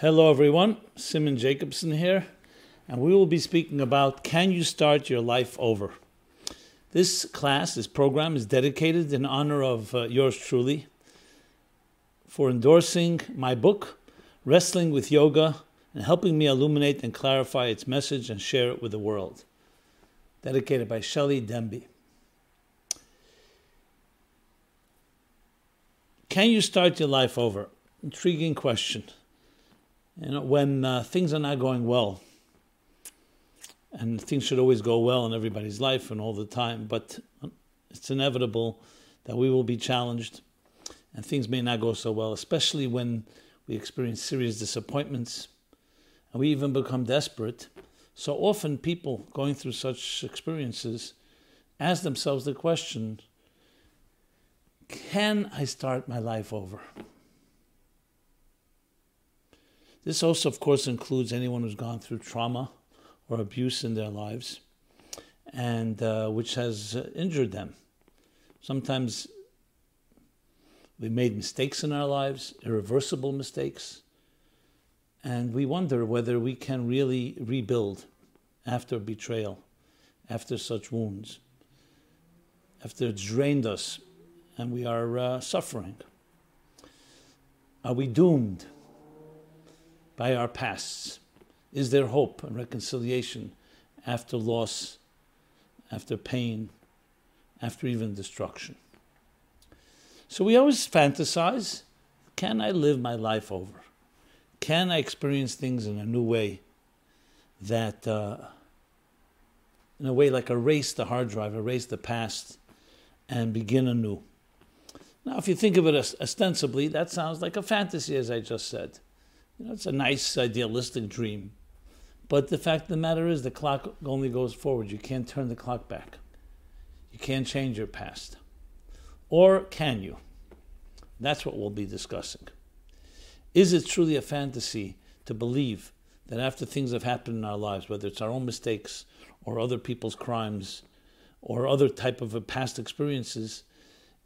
Hello, everyone. Simon Jacobson here, and we will be speaking about Can You Start Your Life Over? This class, this program, is dedicated in honor of uh, yours truly for endorsing my book, Wrestling with Yoga, and helping me illuminate and clarify its message and share it with the world. Dedicated by Shelley Demby. Can you start your life over? Intriguing question you know, when uh, things are not going well, and things should always go well in everybody's life and all the time, but it's inevitable that we will be challenged and things may not go so well, especially when we experience serious disappointments and we even become desperate. So often, people going through such experiences ask themselves the question Can I start my life over? This also, of course, includes anyone who's gone through trauma or abuse in their lives, and uh, which has uh, injured them. Sometimes we made mistakes in our lives, irreversible mistakes, and we wonder whether we can really rebuild after betrayal, after such wounds, after it's drained us and we are uh, suffering. Are we doomed? By our pasts? Is there hope and reconciliation after loss, after pain, after even destruction? So we always fantasize can I live my life over? Can I experience things in a new way that, uh, in a way, like erase the hard drive, erase the past, and begin anew? Now, if you think of it ostensibly, that sounds like a fantasy, as I just said. You know, it's a nice, idealistic dream. But the fact of the matter is, the clock only goes forward. You can't turn the clock back. You can't change your past. Or can you? That's what we'll be discussing. Is it truly a fantasy to believe that after things have happened in our lives, whether it's our own mistakes or other people's crimes or other type of past experiences,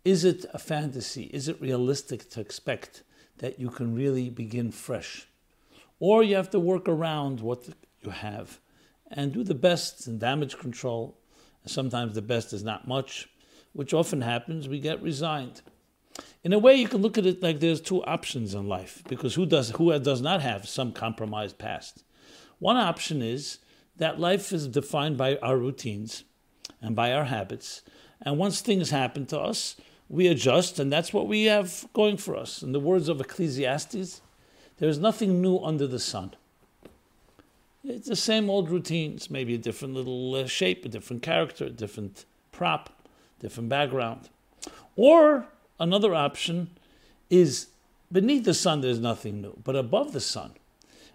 is it a fantasy? Is it realistic to expect that you can really begin fresh. Or you have to work around what you have and do the best in damage control. Sometimes the best is not much, which often happens, we get resigned. In a way, you can look at it like there's two options in life, because who does who does not have some compromised past? One option is that life is defined by our routines and by our habits, and once things happen to us, we adjust, and that's what we have going for us. In the words of Ecclesiastes, there is nothing new under the sun. It's the same old routines, maybe a different little uh, shape, a different character, a different prop, different background. Or another option is beneath the sun, there's nothing new, but above the sun,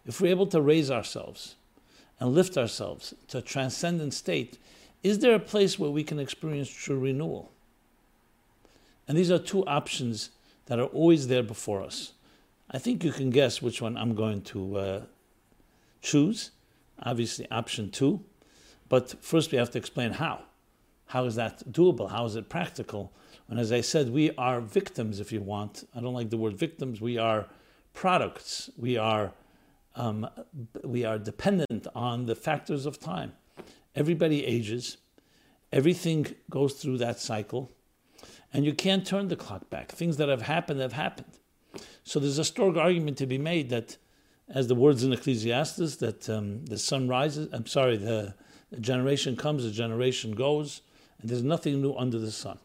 if we're able to raise ourselves and lift ourselves to a transcendent state, is there a place where we can experience true renewal? And these are two options that are always there before us. I think you can guess which one I'm going to uh, choose. Obviously, option two. But first, we have to explain how. How is that doable? How is it practical? And as I said, we are victims, if you want. I don't like the word victims. We are products. We are, um, we are dependent on the factors of time. Everybody ages. Everything goes through that cycle and you can't turn the clock back. Things that have happened have happened. So there's a strong argument to be made that, as the words in Ecclesiastes, that um, the sun rises. I'm sorry, the, the generation comes, the generation goes, and there's nothing new under the sun.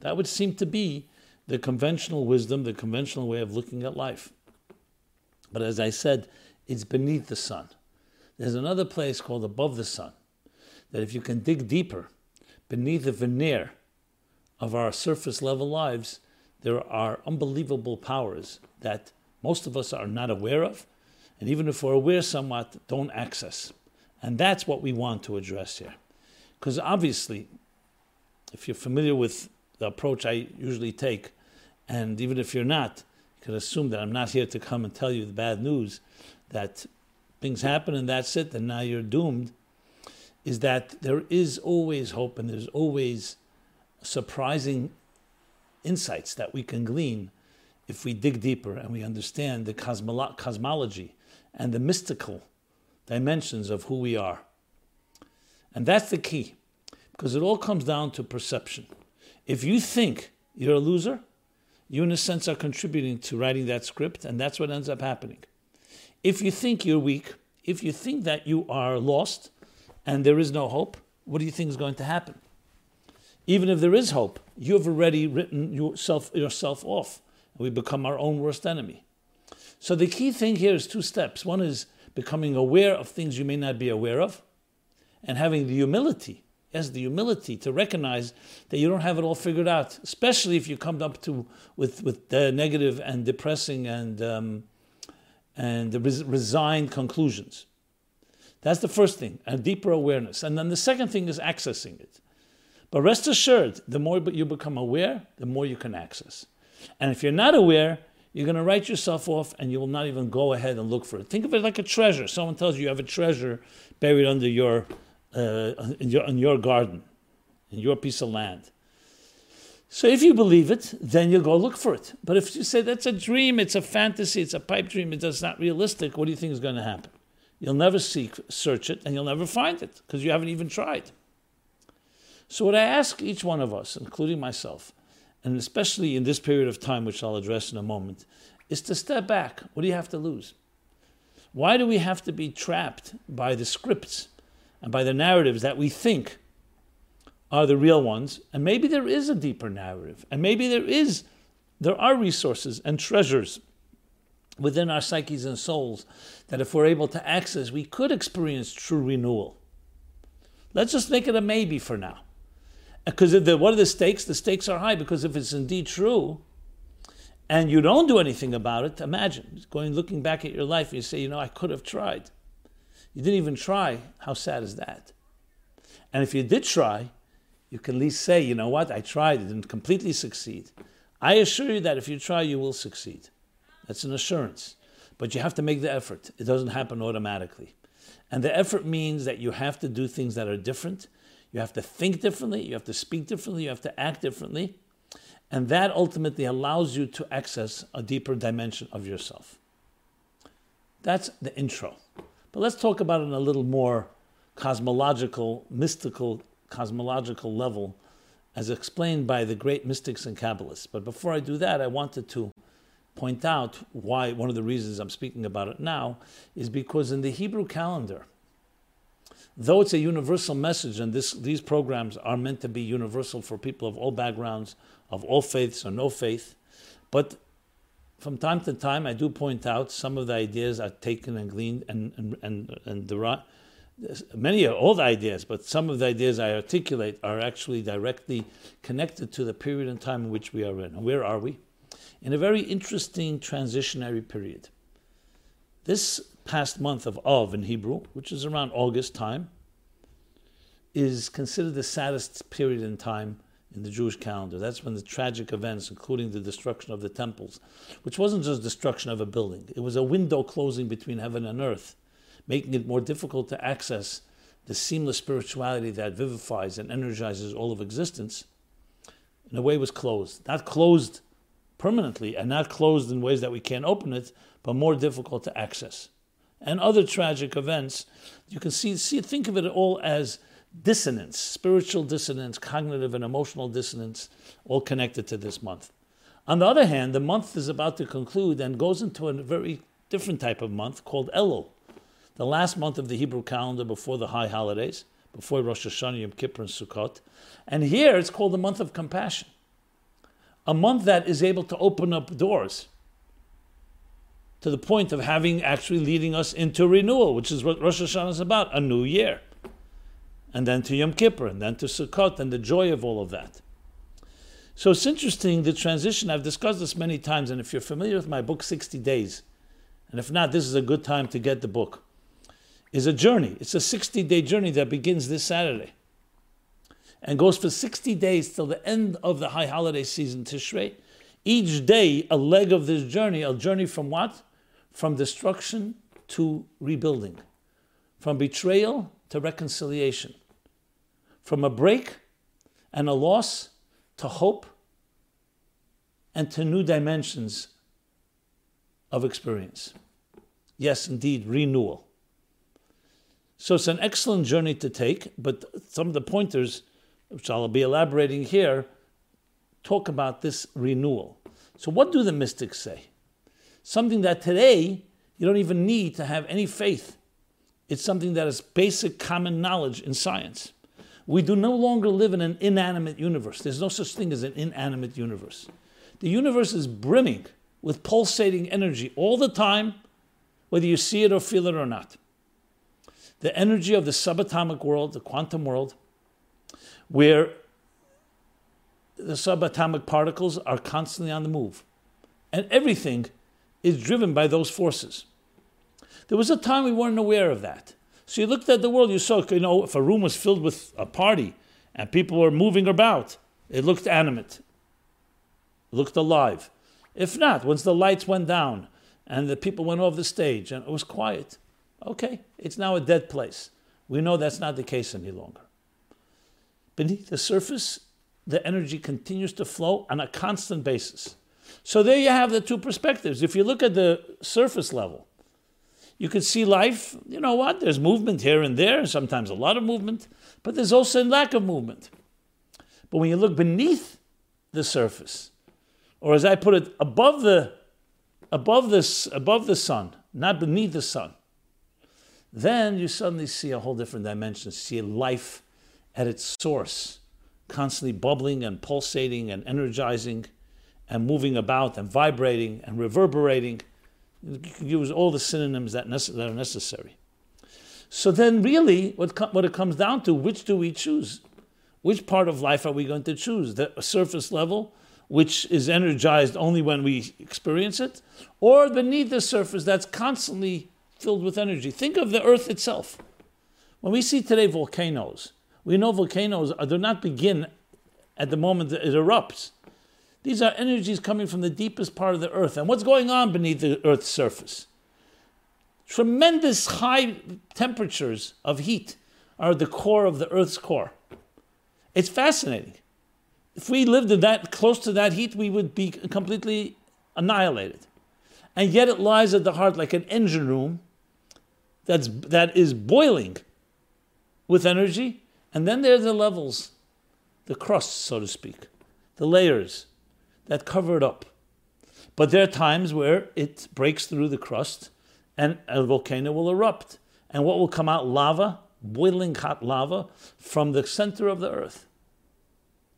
That would seem to be the conventional wisdom, the conventional way of looking at life. But as I said, it's beneath the sun. There's another place called above the sun, that if you can dig deeper, beneath the veneer of our surface level lives, there are unbelievable powers that most of us are not aware of, and even if we're aware somewhat, don't access. And that's what we want to address here. Because obviously, if you're familiar with the approach I usually take, and even if you're not, you can assume that I'm not here to come and tell you the bad news that things happen and that's it, and now you're doomed, is that there is always hope and there's always surprising insights that we can glean if we dig deeper and we understand the cosmolo- cosmology and the mystical dimensions of who we are. And that's the key, because it all comes down to perception. If you think you're a loser, you, in a sense, are contributing to writing that script, and that's what ends up happening. If you think you're weak, if you think that you are lost and there is no hope, what do you think is going to happen? Even if there is hope, you have already written yourself, yourself off, and we become our own worst enemy. So the key thing here is two steps. One is becoming aware of things you may not be aware of, and having the humility, yes, the humility to recognize that you don't have it all figured out, especially if you come up to with with the negative and depressing and um, and res- resigned conclusions. That's the first thing, a deeper awareness, and then the second thing is accessing it. But rest assured, the more you become aware, the more you can access. And if you're not aware, you're going to write yourself off and you will not even go ahead and look for it. Think of it like a treasure. Someone tells you you have a treasure buried under your, uh, in, your, in your garden, in your piece of land. So if you believe it, then you'll go look for it. But if you say that's a dream, it's a fantasy, it's a pipe dream, it's not realistic, what do you think is going to happen? You'll never seek, search it, and you'll never find it because you haven't even tried. So what I ask each one of us, including myself, and especially in this period of time, which I'll address in a moment, is to step back. What do you have to lose? Why do we have to be trapped by the scripts and by the narratives that we think are the real ones? And maybe there is a deeper narrative, and maybe there is there are resources and treasures within our psyches and souls that if we're able to access, we could experience true renewal. Let's just make it a maybe for now. Because what are the stakes? The stakes are high because if it's indeed true, and you don't do anything about it, imagine going looking back at your life and you say, you know, I could have tried. You didn't even try. How sad is that? And if you did try, you can at least say, you know what, I tried, it didn't completely succeed. I assure you that if you try, you will succeed. That's an assurance. But you have to make the effort. It doesn't happen automatically. And the effort means that you have to do things that are different you have to think differently, you have to speak differently, you have to act differently. And that ultimately allows you to access a deeper dimension of yourself. That's the intro. But let's talk about it on a little more cosmological, mystical, cosmological level, as explained by the great mystics and Kabbalists. But before I do that, I wanted to point out why one of the reasons I'm speaking about it now is because in the Hebrew calendar, though it's a universal message, and this, these programs are meant to be universal for people of all backgrounds, of all faiths or no faith, but from time to time, I do point out some of the ideas are taken and gleaned and and and, and derived. Many are old ideas, but some of the ideas I articulate are actually directly connected to the period and time in which we are in. And where are we? In a very interesting transitionary period. This past month of Av in Hebrew, which is around August time, is considered the saddest period in time in the Jewish calendar. That's when the tragic events, including the destruction of the temples, which wasn't just destruction of a building, it was a window closing between heaven and earth, making it more difficult to access the seamless spirituality that vivifies and energizes all of existence, in a way was closed. Not closed permanently and not closed in ways that we can't open it, but more difficult to access and other tragic events, you can see, see think of it all as dissonance, spiritual dissonance, cognitive and emotional dissonance, all connected to this month. On the other hand, the month is about to conclude and goes into a very different type of month called Elul, the last month of the Hebrew calendar before the high holidays, before Rosh Hashanah, Yom Kippur, and Sukkot. And here it's called the month of compassion, a month that is able to open up doors to the point of having actually leading us into renewal, which is what Rosh Hashanah is about, a new year. And then to Yom Kippur, and then to Sukkot, and the joy of all of that. So it's interesting, the transition, I've discussed this many times, and if you're familiar with my book, 60 Days, and if not, this is a good time to get the book, is a journey. It's a 60 day journey that begins this Saturday and goes for 60 days till the end of the high holiday season, Tishrei. Each day, a leg of this journey, a journey from what? From destruction to rebuilding, from betrayal to reconciliation, from a break and a loss to hope and to new dimensions of experience. Yes, indeed, renewal. So it's an excellent journey to take, but some of the pointers, which I'll be elaborating here, talk about this renewal. So, what do the mystics say? Something that today you don't even need to have any faith. It's something that is basic common knowledge in science. We do no longer live in an inanimate universe. There's no such thing as an inanimate universe. The universe is brimming with pulsating energy all the time, whether you see it or feel it or not. The energy of the subatomic world, the quantum world, where the subatomic particles are constantly on the move. And everything is driven by those forces. There was a time we weren't aware of that. So you looked at the world, you saw, you know, if a room was filled with a party and people were moving about, it looked animate, looked alive. If not, once the lights went down and the people went off the stage and it was quiet, okay, it's now a dead place. We know that's not the case any longer. Beneath the surface, the energy continues to flow on a constant basis. So there you have the two perspectives. If you look at the surface level, you can see life, you know what? There's movement here and there, sometimes a lot of movement, but there's also a lack of movement. But when you look beneath the surface, or as I put it, above the above this above the sun, not beneath the sun, then you suddenly see a whole different dimension, see life at its source, constantly bubbling and pulsating and energizing and moving about and vibrating and reverberating you can use all the synonyms that, nece- that are necessary. So then, really, what, what it comes down to, which do we choose? Which part of life are we going to choose? The surface level, which is energized only when we experience it, or beneath the surface that's constantly filled with energy? Think of the earth itself. When we see today volcanoes, we know volcanoes do not begin at the moment that it erupts. These are energies coming from the deepest part of the earth. And what's going on beneath the earth's surface? Tremendous high temperatures of heat are the core of the earth's core. It's fascinating. If we lived in that close to that heat, we would be completely annihilated. And yet it lies at the heart like an engine room that's, that is boiling with energy. And then there are the levels, the crusts, so to speak, the layers that cover it up. But there are times where it breaks through the crust and a volcano will erupt. And what will come out? Lava, boiling hot lava from the center of the earth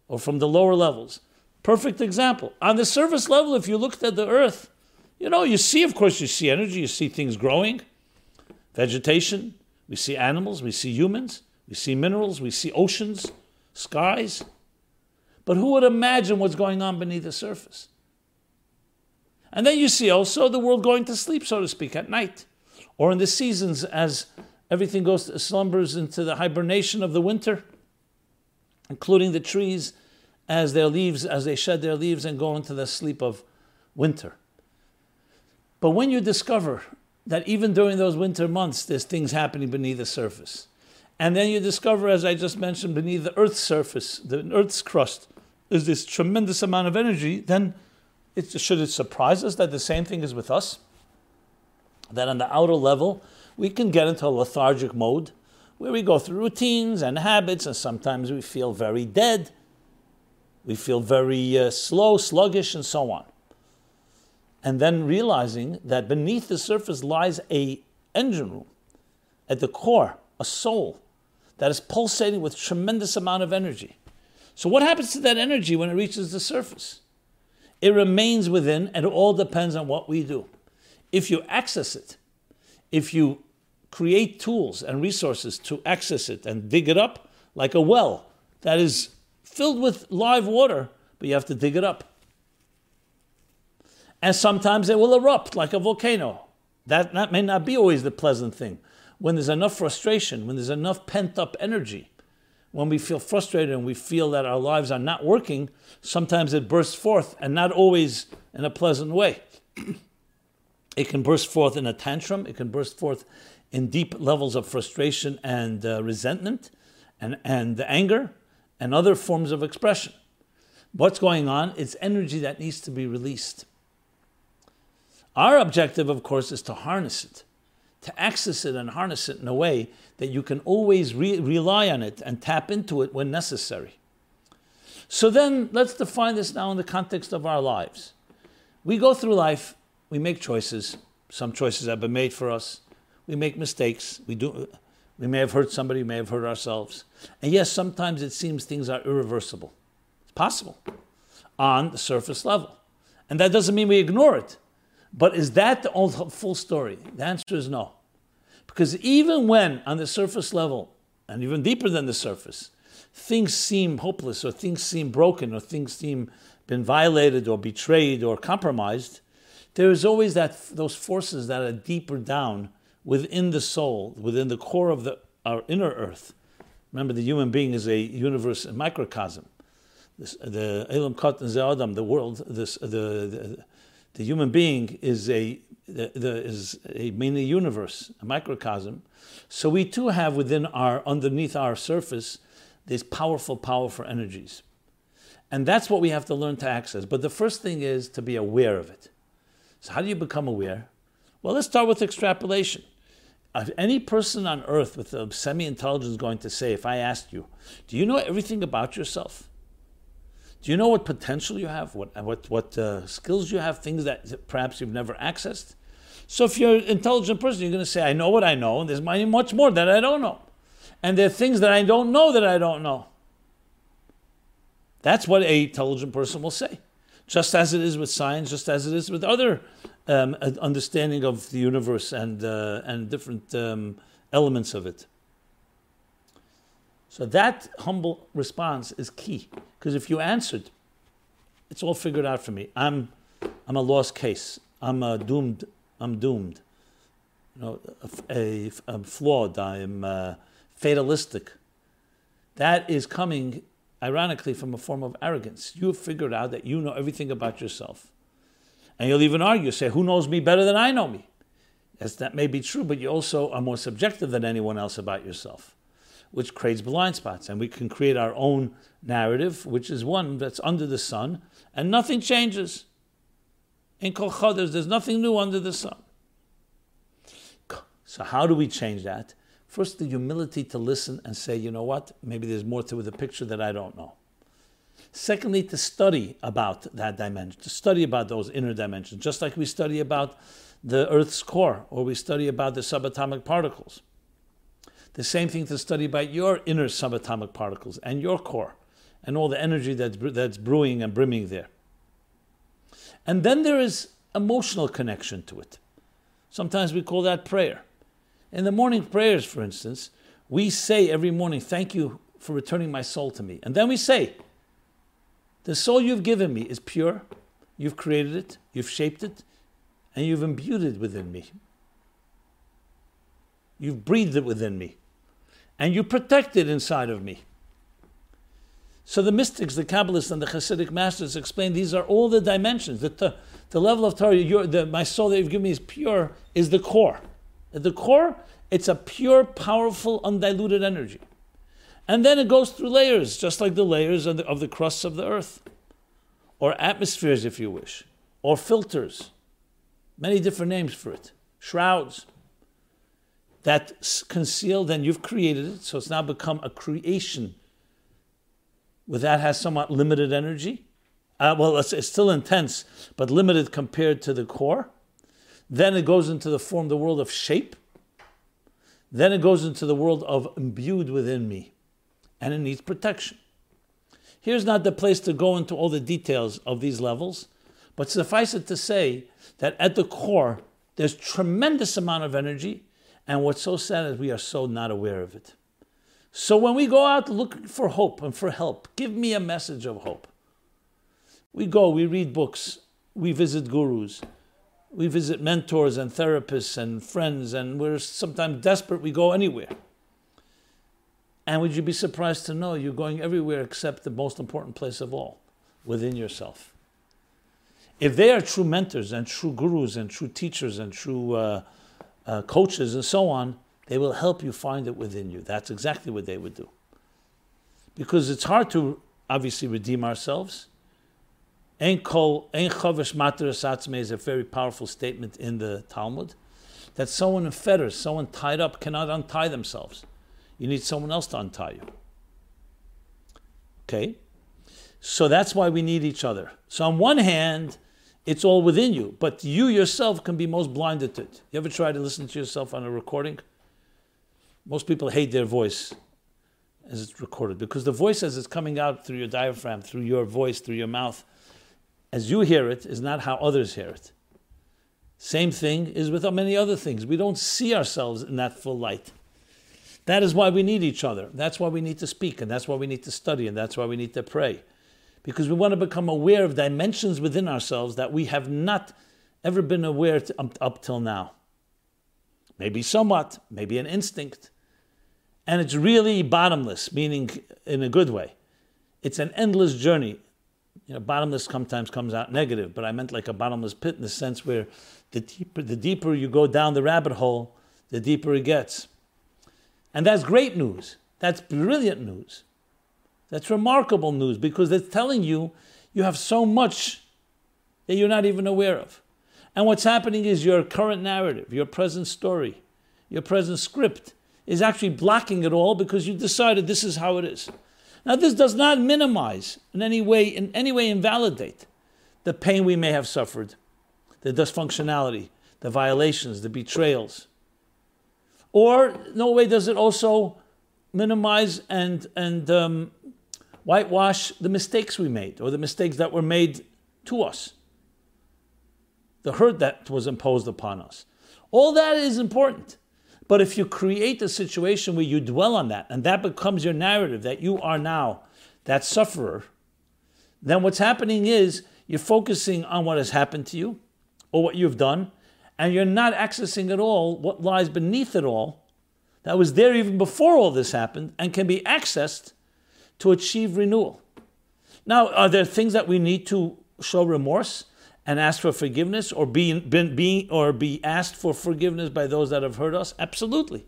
or from the lower levels. Perfect example. On the surface level, if you looked at the earth, you know, you see, of course, you see energy, you see things growing, vegetation, we see animals, we see humans, we see minerals, we see oceans, skies. But who would imagine what's going on beneath the surface? And then you see also the world going to sleep, so to speak, at night, or in the seasons as everything goes to slumbers into the hibernation of the winter, including the trees as their leaves, as they shed their leaves and go into the sleep of winter. But when you discover that even during those winter months, there's things happening beneath the surface, and then you discover, as I just mentioned, beneath the Earth's surface, the Earth's crust, is this tremendous amount of energy, then it, should it surprise us that the same thing is with us? That on the outer level, we can get into a lethargic mode where we go through routines and habits, and sometimes we feel very dead. We feel very uh, slow, sluggish, and so on. And then realizing that beneath the surface lies a engine room, at the core, a soul that is pulsating with tremendous amount of energy. So, what happens to that energy when it reaches the surface? It remains within, and it all depends on what we do. If you access it, if you create tools and resources to access it and dig it up like a well that is filled with live water, but you have to dig it up. And sometimes it will erupt like a volcano. That, that may not be always the pleasant thing. When there's enough frustration, when there's enough pent up energy, when we feel frustrated and we feel that our lives are not working, sometimes it bursts forth and not always in a pleasant way. it can burst forth in a tantrum, it can burst forth in deep levels of frustration and uh, resentment and, and anger and other forms of expression. What's going on? It's energy that needs to be released. Our objective, of course, is to harness it, to access it and harness it in a way that you can always re- rely on it and tap into it when necessary. So then let's define this now in the context of our lives. We go through life, we make choices. Some choices have been made for us. We make mistakes. We do we may have hurt somebody, we may have hurt ourselves. And yes, sometimes it seems things are irreversible. It's possible on the surface level. And that doesn't mean we ignore it. But is that the full story? The answer is no. Because even when on the surface level, and even deeper than the surface, things seem hopeless or things seem broken or things seem been violated or betrayed or compromised, there is always that those forces that are deeper down within the soul, within the core of the, our inner earth. Remember, the human being is a universe, a microcosm. This, the Olam Katan and Adam, the world, this, the, the, the human being is a, the, the, is a mini universe, a microcosm. So we too have within our, underneath our surface, these powerful, powerful energies. And that's what we have to learn to access. But the first thing is to be aware of it. So, how do you become aware? Well, let's start with extrapolation. If any person on earth with a semi intelligence going to say, if I asked you, do you know everything about yourself? Do you know what potential you have, what, what, what uh, skills you have, things that perhaps you've never accessed? So if you're an intelligent person, you're going to say, I know what I know, and there's much more that I don't know. And there are things that I don't know that I don't know. That's what a intelligent person will say. Just as it is with science, just as it is with other um, understanding of the universe and, uh, and different um, elements of it. So that humble response is key. Because if you answered, it's all figured out for me. I'm, I'm a lost case. I'm uh, doomed. I'm doomed. You know, a, a, I'm flawed. I'm uh, fatalistic. That is coming, ironically, from a form of arrogance. You have figured out that you know everything about yourself. And you'll even argue, say, who knows me better than I know me? Yes, that may be true, but you also are more subjective than anyone else about yourself, which creates blind spots. And we can create our own narrative, which is one that's under the sun, and nothing changes. Ein Kol Chadash, there's nothing new under the sun. So, how do we change that? First, the humility to listen and say, you know what, maybe there's more to the picture that I don't know. Secondly, to study about that dimension, to study about those inner dimensions, just like we study about the Earth's core or we study about the subatomic particles. The same thing to study about your inner subatomic particles and your core and all the energy that's, that's brewing and brimming there. And then there is emotional connection to it. Sometimes we call that prayer. In the morning prayers, for instance, we say every morning, Thank you for returning my soul to me. And then we say, the soul you've given me is pure. You've created it, you've shaped it, and you've imbued it within me. You've breathed it within me, and you protect it inside of me. So the mystics, the Kabbalists, and the Hasidic masters explain these are all the dimensions. That the, the level of tehora, the, my soul that you've given me is pure, is the core. At the core, it's a pure, powerful, undiluted energy. And then it goes through layers, just like the layers of the, of the crusts of the earth, or atmospheres, if you wish, or filters. Many different names for it. Shrouds that concealed then you've created it, so it's now become a creation. With that has somewhat limited energy. Uh, well, it's, it's still intense, but limited compared to the core. Then it goes into the form, the world of shape. Then it goes into the world of imbued within me and it needs protection. Here's not the place to go into all the details of these levels, but suffice it to say that at the core, there's tremendous amount of energy, and what's so sad is we are so not aware of it. So when we go out looking for hope and for help, give me a message of hope. We go, we read books, we visit gurus, we visit mentors and therapists and friends, and we're sometimes desperate, we go anywhere. And would you be surprised to know you're going everywhere except the most important place of all, within yourself? If they are true mentors and true gurus and true teachers and true uh, uh, coaches and so on, they will help you find it within you. That's exactly what they would do. Because it's hard to obviously redeem ourselves. Ein chavush matir is a very powerful statement in the Talmud that someone in fetters, someone tied up, cannot untie themselves. You need someone else to untie you. Okay? So that's why we need each other. So, on one hand, it's all within you, but you yourself can be most blinded to it. You ever try to listen to yourself on a recording? Most people hate their voice as it's recorded because the voice as it's coming out through your diaphragm, through your voice, through your mouth, as you hear it, is not how others hear it. Same thing is with many other things. We don't see ourselves in that full light. That is why we need each other. That's why we need to speak, and that's why we need to study, and that's why we need to pray. Because we want to become aware of dimensions within ourselves that we have not ever been aware to, up, up till now. Maybe somewhat, maybe an instinct. And it's really bottomless, meaning in a good way. It's an endless journey. You know, bottomless sometimes comes out negative, but I meant like a bottomless pit in the sense where the deeper, the deeper you go down the rabbit hole, the deeper it gets. And that's great news. That's brilliant news. That's remarkable news because it's telling you you have so much that you're not even aware of. And what's happening is your current narrative, your present story, your present script is actually blocking it all because you decided this is how it is. Now, this does not minimize in any way, in any way invalidate the pain we may have suffered, the dysfunctionality, the violations, the betrayals, or no way does it also minimize and and um, whitewash the mistakes we made or the mistakes that were made to us, the hurt that was imposed upon us. All that is important. But if you create a situation where you dwell on that and that becomes your narrative that you are now that sufferer, then what's happening is you're focusing on what has happened to you or what you've done and you're not accessing at all what lies beneath it all that was there even before all this happened and can be accessed to achieve renewal. Now, are there things that we need to show remorse and ask for forgiveness or be, be, or be asked for forgiveness by those that have hurt us? Absolutely.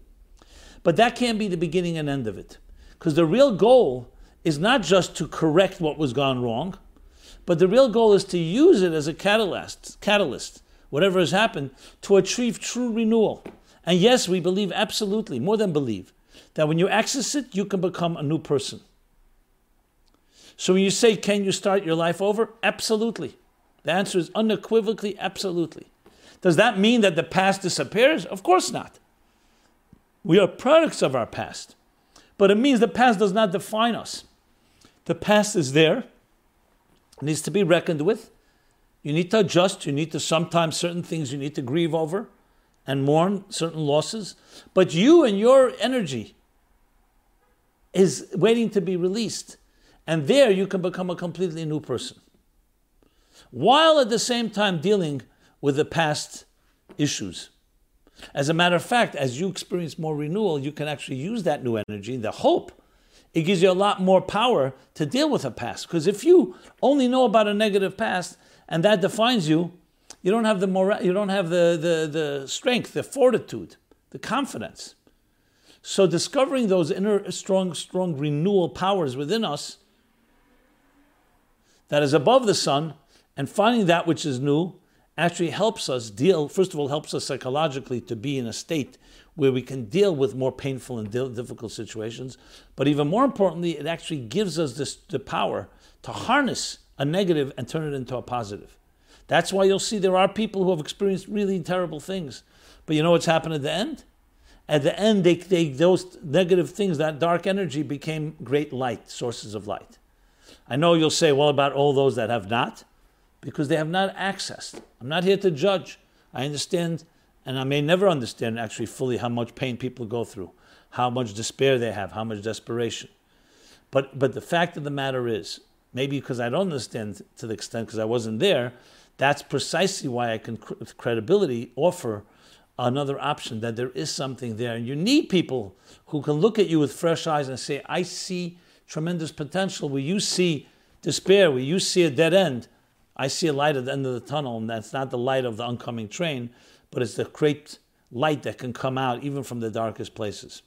But that can't be the beginning and end of it. Because the real goal is not just to correct what was gone wrong, but the real goal is to use it as a catalyst, catalyst whatever has happened, to achieve true renewal. And yes, we believe absolutely, more than believe, that when you access it, you can become a new person. So when you say, can you start your life over? Absolutely. The answer is unequivocally absolutely. Does that mean that the past disappears? Of course not. We are products of our past. But it means the past does not define us. The past is there, needs to be reckoned with, you need to adjust. You need to sometimes certain things you need to grieve over and mourn certain losses. But you and your energy is waiting to be released. And there you can become a completely new person. While at the same time dealing with the past issues. As a matter of fact, as you experience more renewal, you can actually use that new energy, the hope. It gives you a lot more power to deal with the past. Because if you only know about a negative past, and that defines you, you don't have the mora- you don't have the, the, the strength, the fortitude, the confidence. So discovering those inner strong, strong renewal powers within us that is above the sun and finding that which is new actually helps us deal, first of all, helps us psychologically to be in a state where we can deal with more painful and difficult situations. But even more importantly, it actually gives us this, the power to harness a negative and turn it into a positive. That's why you'll see there are people who have experienced really terrible things. But you know what's happened at the end? At the end, they, they, those negative things, that dark energy became great light, sources of light. I know you'll say, well, about all those that have not, because they have not accessed. I'm not here to judge. I understand, and I may never understand actually fully how much pain people go through, how much despair they have, how much desperation. But, but the fact of the matter is, maybe because I don't understand to the extent because I wasn't there, that's precisely why I can, with credibility, offer another option that there is something there. And you need people who can look at you with fresh eyes and say, I see tremendous potential where you see despair, where you see a dead end. I see a light at the end of the tunnel, and that's not the light of the oncoming train, but it's the great light that can come out even from the darkest places.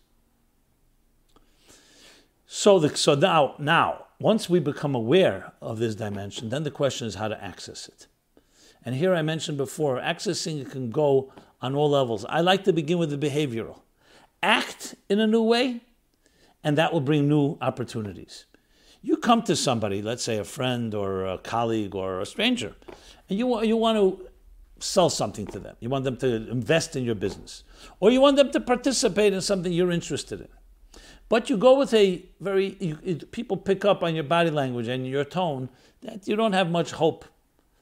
So, the, so now, now, once we become aware of this dimension, then the question is how to access it. And here I mentioned before, accessing it can go on all levels. I like to begin with the behavioral. Act in a new way, and that will bring new opportunities. You come to somebody, let's say a friend or a colleague or a stranger, and you, you want to sell something to them. You want them to invest in your business, or you want them to participate in something you're interested in. But you go with a very, you, people pick up on your body language and your tone that you don't have much hope,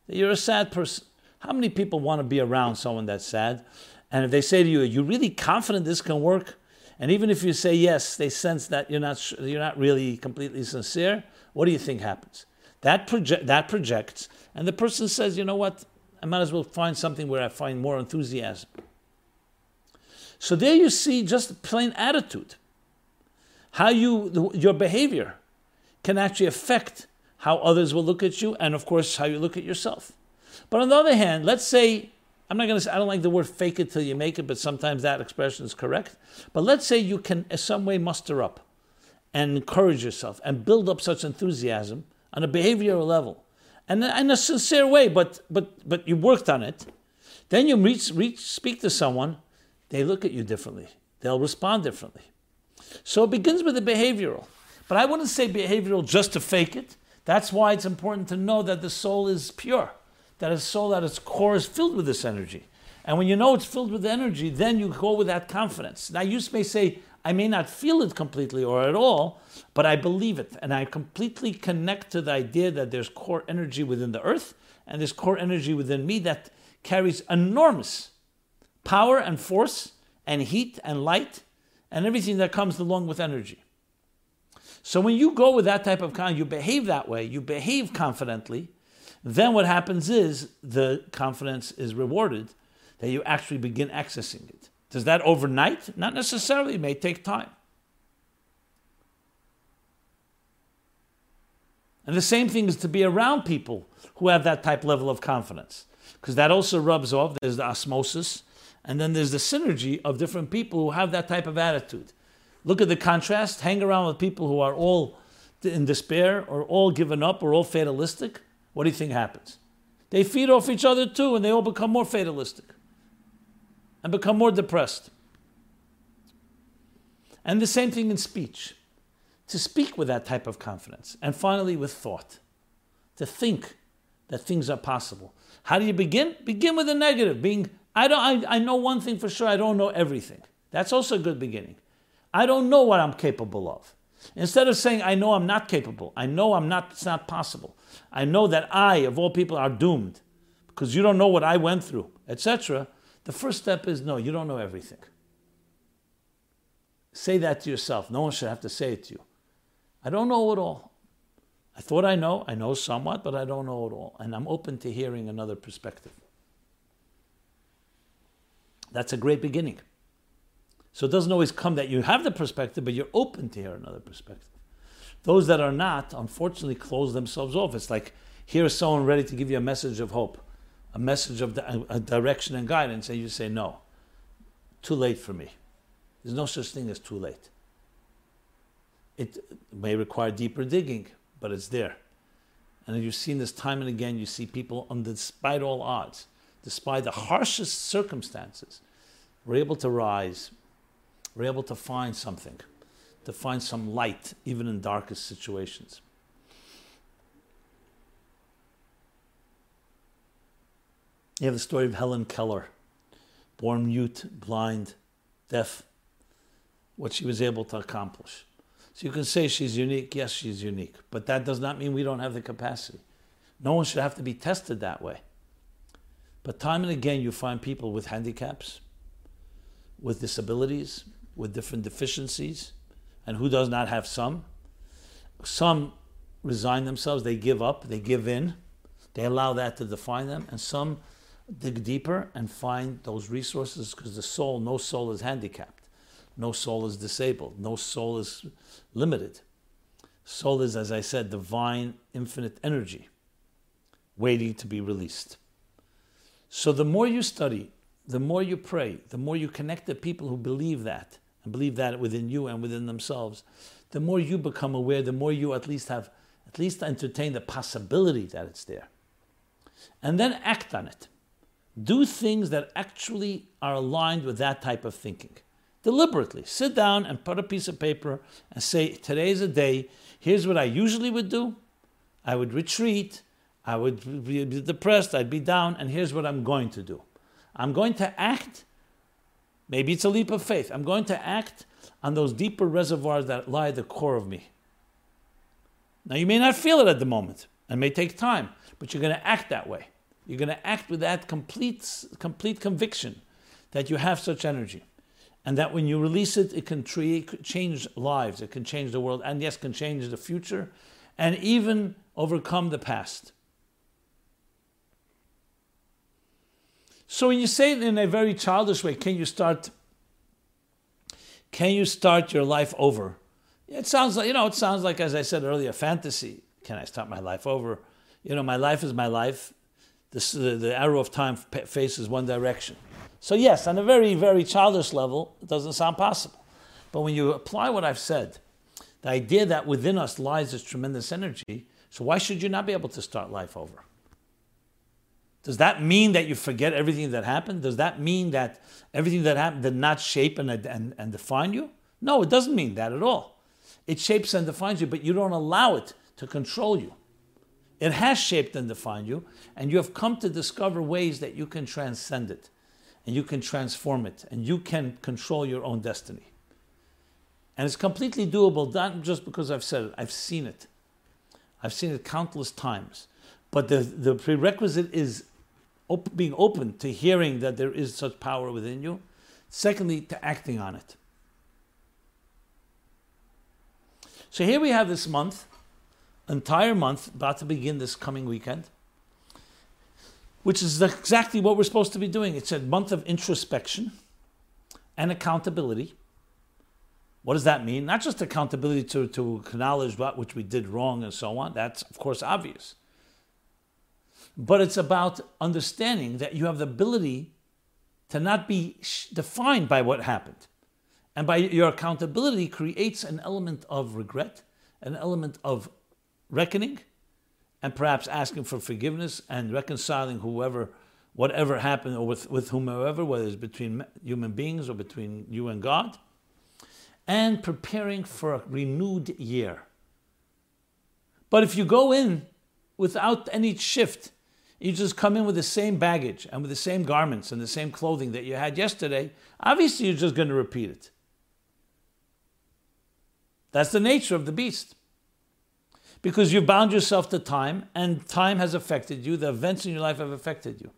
that you're a sad person. How many people want to be around someone that's sad? And if they say to you, "Are you really confident this can work?" And even if you say yes, they sense that you're not you're not really completely sincere. What do you think happens? That project that projects, and the person says, "You know what? I might as well find something where I find more enthusiasm." So there you see just plain attitude how you your behavior can actually affect how others will look at you and of course how you look at yourself but on the other hand let's say i'm not going to say i don't like the word fake it till you make it but sometimes that expression is correct. But let's say you can in some way muster up and encourage yourself and build up such enthusiasm on a behavioral level. And in a sincere way but but but you worked on it. Then you reach, reach speak to someone they look at you differently. They'll respond differently. So it begins with the behavioral. But I wouldn't say behavioral just to fake it. That's why it's important to know that the soul is pure, that a soul at its core is filled with this energy. And when you know it's filled with energy, then you go with that confidence. Now, you may say, I may not feel it completely or at all, but I believe it. And I completely connect to the idea that there's core energy within the earth and there's core energy within me that carries enormous power and force and heat and light and everything that comes along with energy. So when you go with that type of con, you behave that way, you behave confidently, then what happens is the confidence is rewarded that you actually begin accessing it. Does that overnight? Not necessarily, it may take time. And the same thing is to be around people who have that type level of confidence, because that also rubs off. There's the osmosis and then there's the synergy of different people who have that type of attitude. Look at the contrast. Hang around with people who are all in despair or all given up or all fatalistic. What do you think happens? They feed off each other too, and they all become more fatalistic and become more depressed. And the same thing in speech. To speak with that type of confidence. And finally, with thought. To think that things are possible. How do you begin? Begin with the negative, being I, don't, I, I know one thing for sure I don't know everything. That's also a good beginning. I don't know what I'm capable of. Instead of saying, I know I'm not capable, I know I'm not, it's not possible. I know that I, of all people, are doomed because you don't know what I went through, etc. The first step is no, you don't know everything. Say that to yourself. No one should have to say it to you. I don't know it all. I thought I know. I know somewhat, but I don't know it all. And I'm open to hearing another perspective. That's a great beginning. So it doesn't always come that you have the perspective, but you're open to hear another perspective. Those that are not, unfortunately, close themselves off. It's like here's someone ready to give you a message of hope, a message of a direction and guidance, and you say, no, too late for me. There's no such thing as too late. It may require deeper digging, but it's there. And you've seen this time and again, you see people, um, despite all odds, despite the harshest circumstances, we're able to rise. We're able to find something, to find some light, even in darkest situations. You have the story of Helen Keller, born mute, blind, deaf, what she was able to accomplish. So you can say she's unique. Yes, she's unique. But that does not mean we don't have the capacity. No one should have to be tested that way. But time and again, you find people with handicaps, with disabilities, with different deficiencies, and who does not have some? Some resign themselves, they give up, they give in, they allow that to define them, and some dig deeper and find those resources because the soul, no soul is handicapped, no soul is disabled, no soul is limited. Soul is, as I said, divine, infinite energy waiting to be released. So the more you study, the more you pray, the more you connect to people who believe that and believe that within you and within themselves, the more you become aware, the more you at least have At least entertain the possibility that it's there. And then act on it. Do things that actually are aligned with that type of thinking. Deliberately sit down and put a piece of paper and say, Today's a day. Here's what I usually would do I would retreat. I would be depressed. I'd be down. And here's what I'm going to do I'm going to act. Maybe it's a leap of faith. I'm going to act on those deeper reservoirs that lie at the core of me. Now, you may not feel it at the moment, and may take time, but you're going to act that way. You're going to act with that complete, complete conviction that you have such energy. And that when you release it, it can change lives, it can change the world, and yes, can change the future, and even overcome the past. So when you say it in a very childish way, can you start can you start your life over? It sounds like, you know, it sounds like, as I said earlier, fantasy. Can I start my life over? You know, my life is my life. This, the, the arrow of time faces one direction. So, yes, on a very, very childish level, it doesn't sound possible. But when you apply what I've said, the idea that within us lies this tremendous energy, so why should you not be able to start life over? Does that mean that you forget everything that happened? Does that mean that everything that happened did not shape and, and, and define you? No, it doesn't mean that at all. It shapes and defines you, but you don't allow it to control you. It has shaped and defined you, and you have come to discover ways that you can transcend it, and you can transform it, and you can control your own destiny. And it's completely doable, not just because I've said it, I've seen it. I've seen it countless times. But the, the prerequisite is op- being open to hearing that there is such power within you. Secondly, to acting on it. So here we have this month, entire month, about to begin this coming weekend, which is exactly what we're supposed to be doing. It's a month of introspection and accountability. What does that mean? Not just accountability to, to acknowledge what which we did wrong and so on. That's of course obvious but it's about understanding that you have the ability to not be defined by what happened. And by your accountability creates an element of regret, an element of reckoning, and perhaps asking for forgiveness and reconciling whoever, whatever happened, or with, with whomever, whether it's between human beings or between you and God, and preparing for a renewed year. But if you go in without any shift, you just come in with the same baggage and with the same garments and the same clothing that you had yesterday, obviously you're just going to repeat it. That's the nature of the beast. Because you've bound yourself to time, and time has affected you, the events in your life have affected you.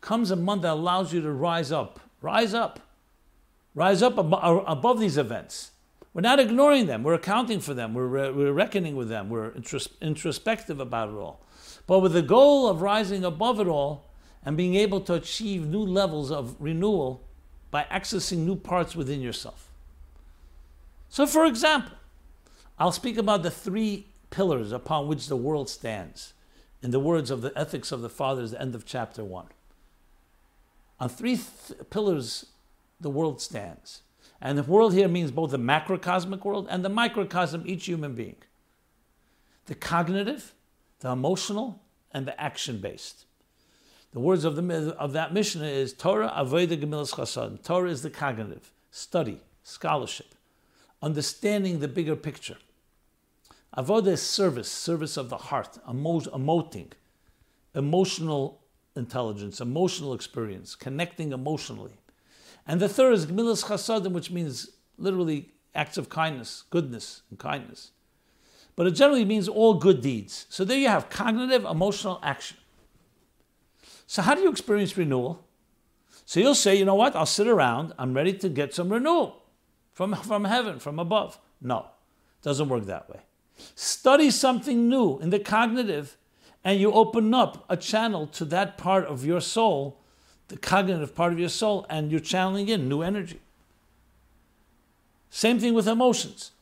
Comes a month that allows you to rise up. Rise up. Rise up ab- above these events. We're not ignoring them, we're accounting for them, we're, re- we're reckoning with them, we're intros- introspective about it all but with the goal of rising above it all and being able to achieve new levels of renewal by accessing new parts within yourself. So, for example, I'll speak about the three pillars upon which the world stands in the words of the Ethics of the Fathers, the end of chapter 1. On three th- pillars, the world stands. And the world here means both the macrocosmic world and the microcosm, each human being. The cognitive, the emotional and the action based. The words of, the, of that Mishnah is Torah Avodah Gemilas Chasad. Torah is the cognitive, study, scholarship, understanding the bigger picture. Avodah is service, service of the heart, emo- emoting, emotional intelligence, emotional experience, connecting emotionally. And the third is Gemilas Chasadim, which means literally acts of kindness, goodness, and kindness but it generally means all good deeds. So there you have cognitive, emotional action. So, how do you experience renewal? So you'll say, you know what, I'll sit around, I'm ready to get some renewal from, from heaven, from above. No, it doesn't work that way. Study something new in the cognitive, and you open up a channel to that part of your soul, the cognitive part of your soul, and you're channeling in new energy. Same thing with emotions.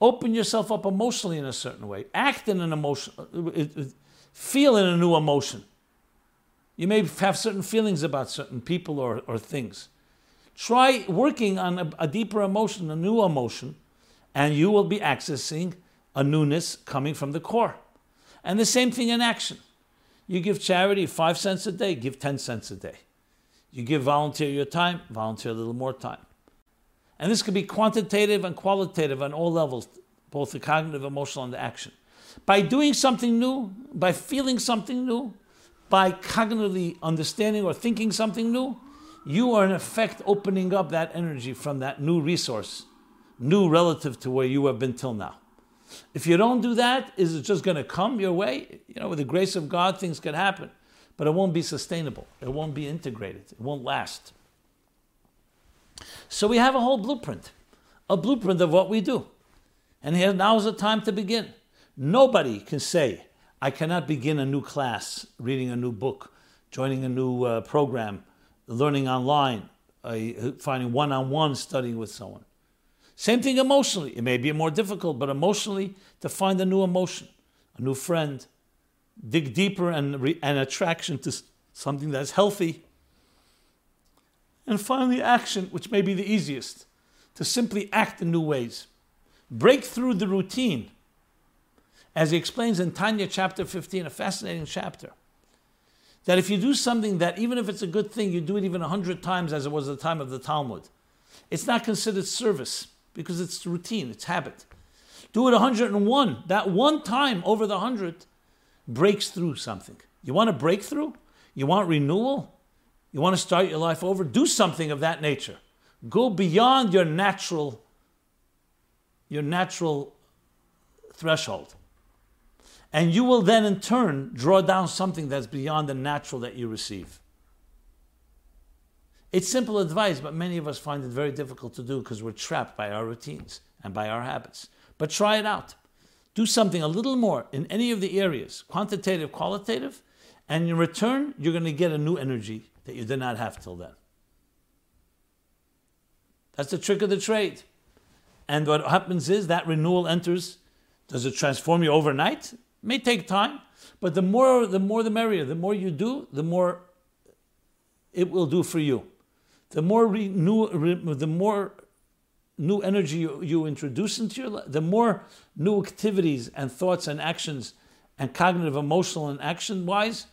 Open yourself up emotionally in a certain way. Act in an emotion, uh, uh, feel in a new emotion. You may have certain feelings about certain people or, or things. Try working on a, a deeper emotion, a new emotion, and you will be accessing a newness coming from the core. And the same thing in action. You give charity five cents a day, give 10 cents a day. You give volunteer your time, volunteer a little more time. And this could be quantitative and qualitative on all levels, both the cognitive, emotional, and the action. By doing something new, by feeling something new, by cognitively understanding or thinking something new, you are in effect opening up that energy from that new resource, new relative to where you have been till now. If you don't do that, is it just going to come your way? You know, with the grace of God, things can happen, but it won't be sustainable. It won't be integrated. It won't last. So we have a whole blueprint, a blueprint of what we do. And here now is the time to begin. Nobody can say, I cannot begin a new class, reading a new book, joining a new uh, program, learning online, uh, finding one on one studying with someone. Same thing emotionally. It may be more difficult, but emotionally, to find a new emotion, a new friend, dig deeper and re- an attraction to something that's healthy. And finally, action, which may be the easiest, to simply act in new ways. Break through the routine as he explains in Tanya chapter 15, a fascinating chapter, that if you do something that, even if it's a good thing, you do it even a hundred times as it was at the time of the Talmud, it's not considered service because it's routine, it's habit. Do it 101. That one time over the 100 breaks through something. You want a breakthrough? You want renewal? You want to start your life over? Do something of that nature. Go beyond your natural your natural threshold. And you will then, in turn, draw down something that's beyond the natural that you receive. It's simple advice, but many of us find it very difficult to do because we're trapped by our routines and by our habits. But try it out. Do something a little more in any of the areas, quantitative, qualitative, and in return, you're going to get a new energy that you did not have till then. That's the trick of the trade. And what happens is that renewal enters. Does it transform you overnight? It may take time, but the more the more the merrier. The more you do, the more it will do for you. The more re, new, re, the more new energy you, you introduce into your life, the more new activities and thoughts and actions and cognitive, emotional, and action wise,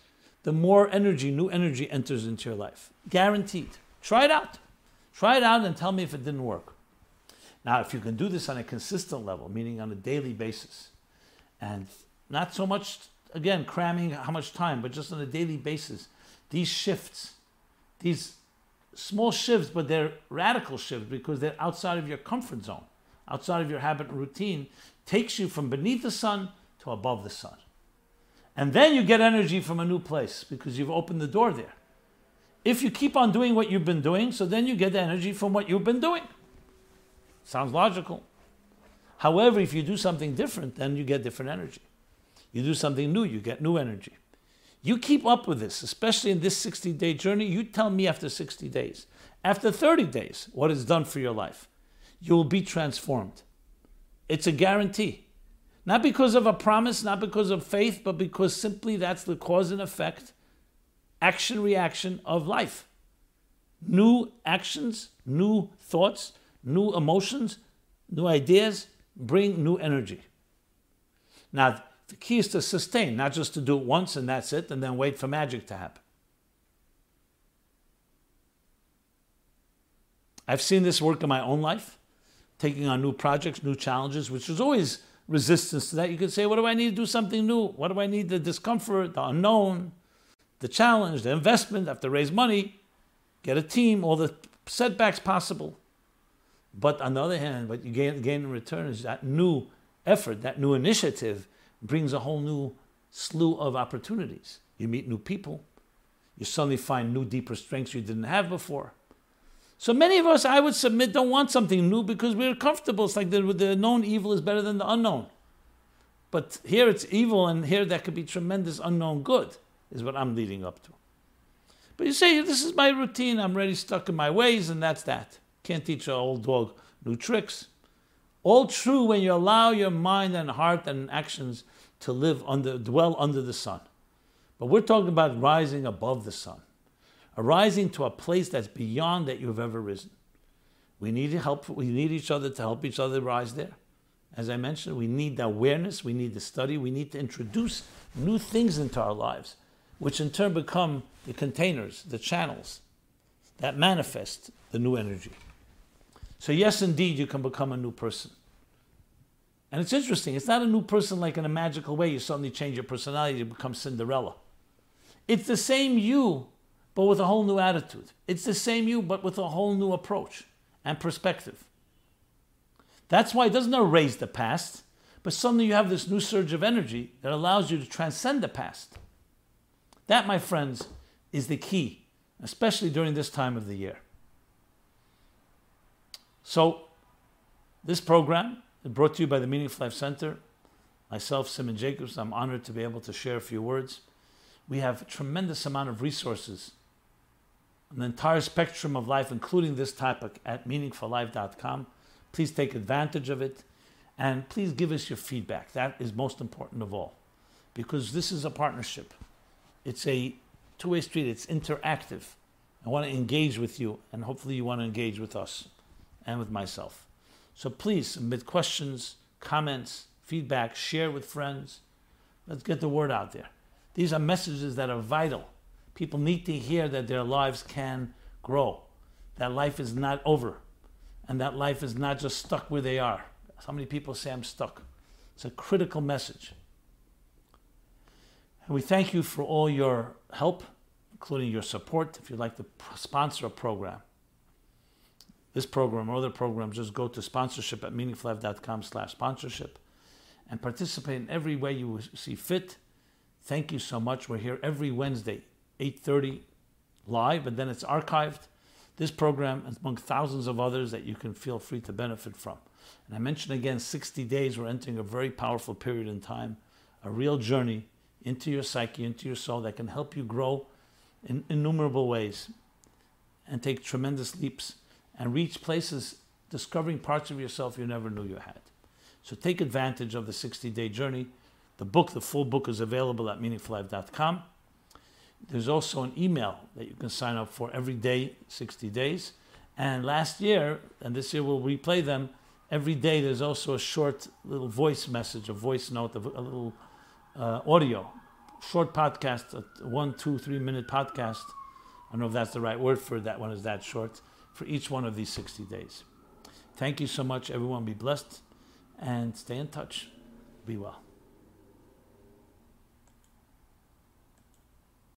the more energy, new energy enters into your life. Guaranteed. Try it out. Try it out and tell me if it didn't work. Now, if you can do this on a consistent level, meaning on a daily basis, and not so much, again, cramming how much time, but just on a daily basis. These shifts, these small shifts, but they're radical shifts because they're outside of your comfort zone, outside of your habit and routine, takes you from beneath the sun to above the sun. And then you get energy from a new place because you've opened the door there. If you keep on doing what you've been doing, so then you get the energy from what you've been doing. Sounds logical. However, if you do something different, then you get different energy. You do something new, you get new energy. You keep up with this, especially in this 60 day journey. You tell me after 60 days, after 30 days, what it's done for your life. You will be transformed. It's a guarantee. Not because of a promise, not because of faith, but because simply that's the cause and effect, action reaction of life. New actions, new thoughts, new emotions, new ideas bring new energy. Now, the key is to sustain, not just to do it once and that's it, and then wait for magic to happen. I've seen this work in my own life, taking on new projects, new challenges, which is always resistance to that. You could say, What do I need to do something new? What do I need? The discomfort, the unknown, the challenge, the investment, I have to raise money, get a team, all the setbacks possible. But on the other hand, what you gain, gain in return is that new effort, that new initiative brings a whole new slew of opportunities. You meet new people. You suddenly find new, deeper strengths you didn't have before. So many of us, I would submit, don't want something new because we're comfortable. It's like the, the known evil is better than the unknown. But here it's evil, and here that could be tremendous unknown good, is what I'm leading up to. But you say, this is my routine, I'm already stuck in my ways, and that's that. Can't teach an old dog new tricks. All true when you allow your mind and heart and actions to live under, dwell under the sun. But we're talking about rising above the sun, arising to a place that's beyond that you've ever risen. We need help. We need each other to help each other rise there. As I mentioned, we need the awareness, we need the study, we need to introduce new things into our lives, which in turn become the containers, the channels that manifest the new energy. So, yes, indeed, you can become a new person. And it's interesting, it's not a new person like in a magical way, you suddenly change your personality, you become Cinderella. It's the same you, but with a whole new attitude. It's the same you, but with a whole new approach and perspective. That's why it doesn't erase the past, but suddenly you have this new surge of energy that allows you to transcend the past. That, my friends, is the key, especially during this time of the year. So, this program is brought to you by the Meaningful Life Center. Myself, Simon Jacobson, I'm honored to be able to share a few words. We have a tremendous amount of resources an entire spectrum of life, including this topic, at meaningfullife.com. Please take advantage of it and please give us your feedback. That is most important of all because this is a partnership. It's a two way street, it's interactive. I want to engage with you, and hopefully, you want to engage with us and with myself. So please submit questions, comments, feedback, share with friends. Let's get the word out there. These are messages that are vital People need to hear that their lives can grow, that life is not over, and that life is not just stuck where they are. So many people say, I'm stuck. It's a critical message. And we thank you for all your help, including your support. If you'd like to sponsor a program, this program or other programs, just go to sponsorship at meaningfullife.com slash sponsorship and participate in every way you see fit. Thank you so much. We're here every Wednesday, 8.30 live, and then it's archived. This program among thousands of others that you can feel free to benefit from. And I mentioned again, 60 days, we're entering a very powerful period in time, a real journey into your psyche, into your soul that can help you grow in innumerable ways and take tremendous leaps and reach places discovering parts of yourself you never knew you had. So take advantage of the 60 day journey. The book, the full book, is available at meaningfullife.com. There's also an email that you can sign up for every day, 60 days. And last year, and this year we'll replay them, every day there's also a short little voice message, a voice note, a little uh, audio, short podcast, a one, two, three minute podcast. I don't know if that's the right word for that one is that short, for each one of these 60 days. Thank you so much, everyone. Be blessed and stay in touch. Be well.